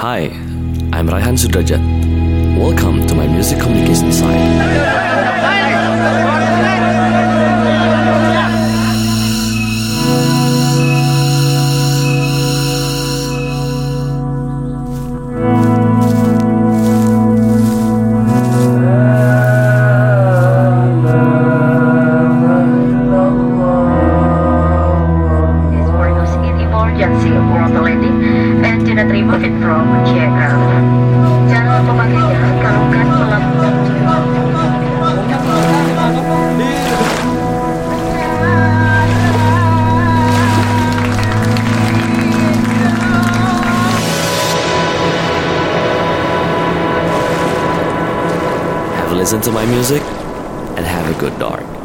Hi, I'm Raihan Sudrajat. Welcome to my music communication site. Emergency landing and not remove it from aircraft. Jangan memakainya kalau kan Have a listen to my music and have a good dark.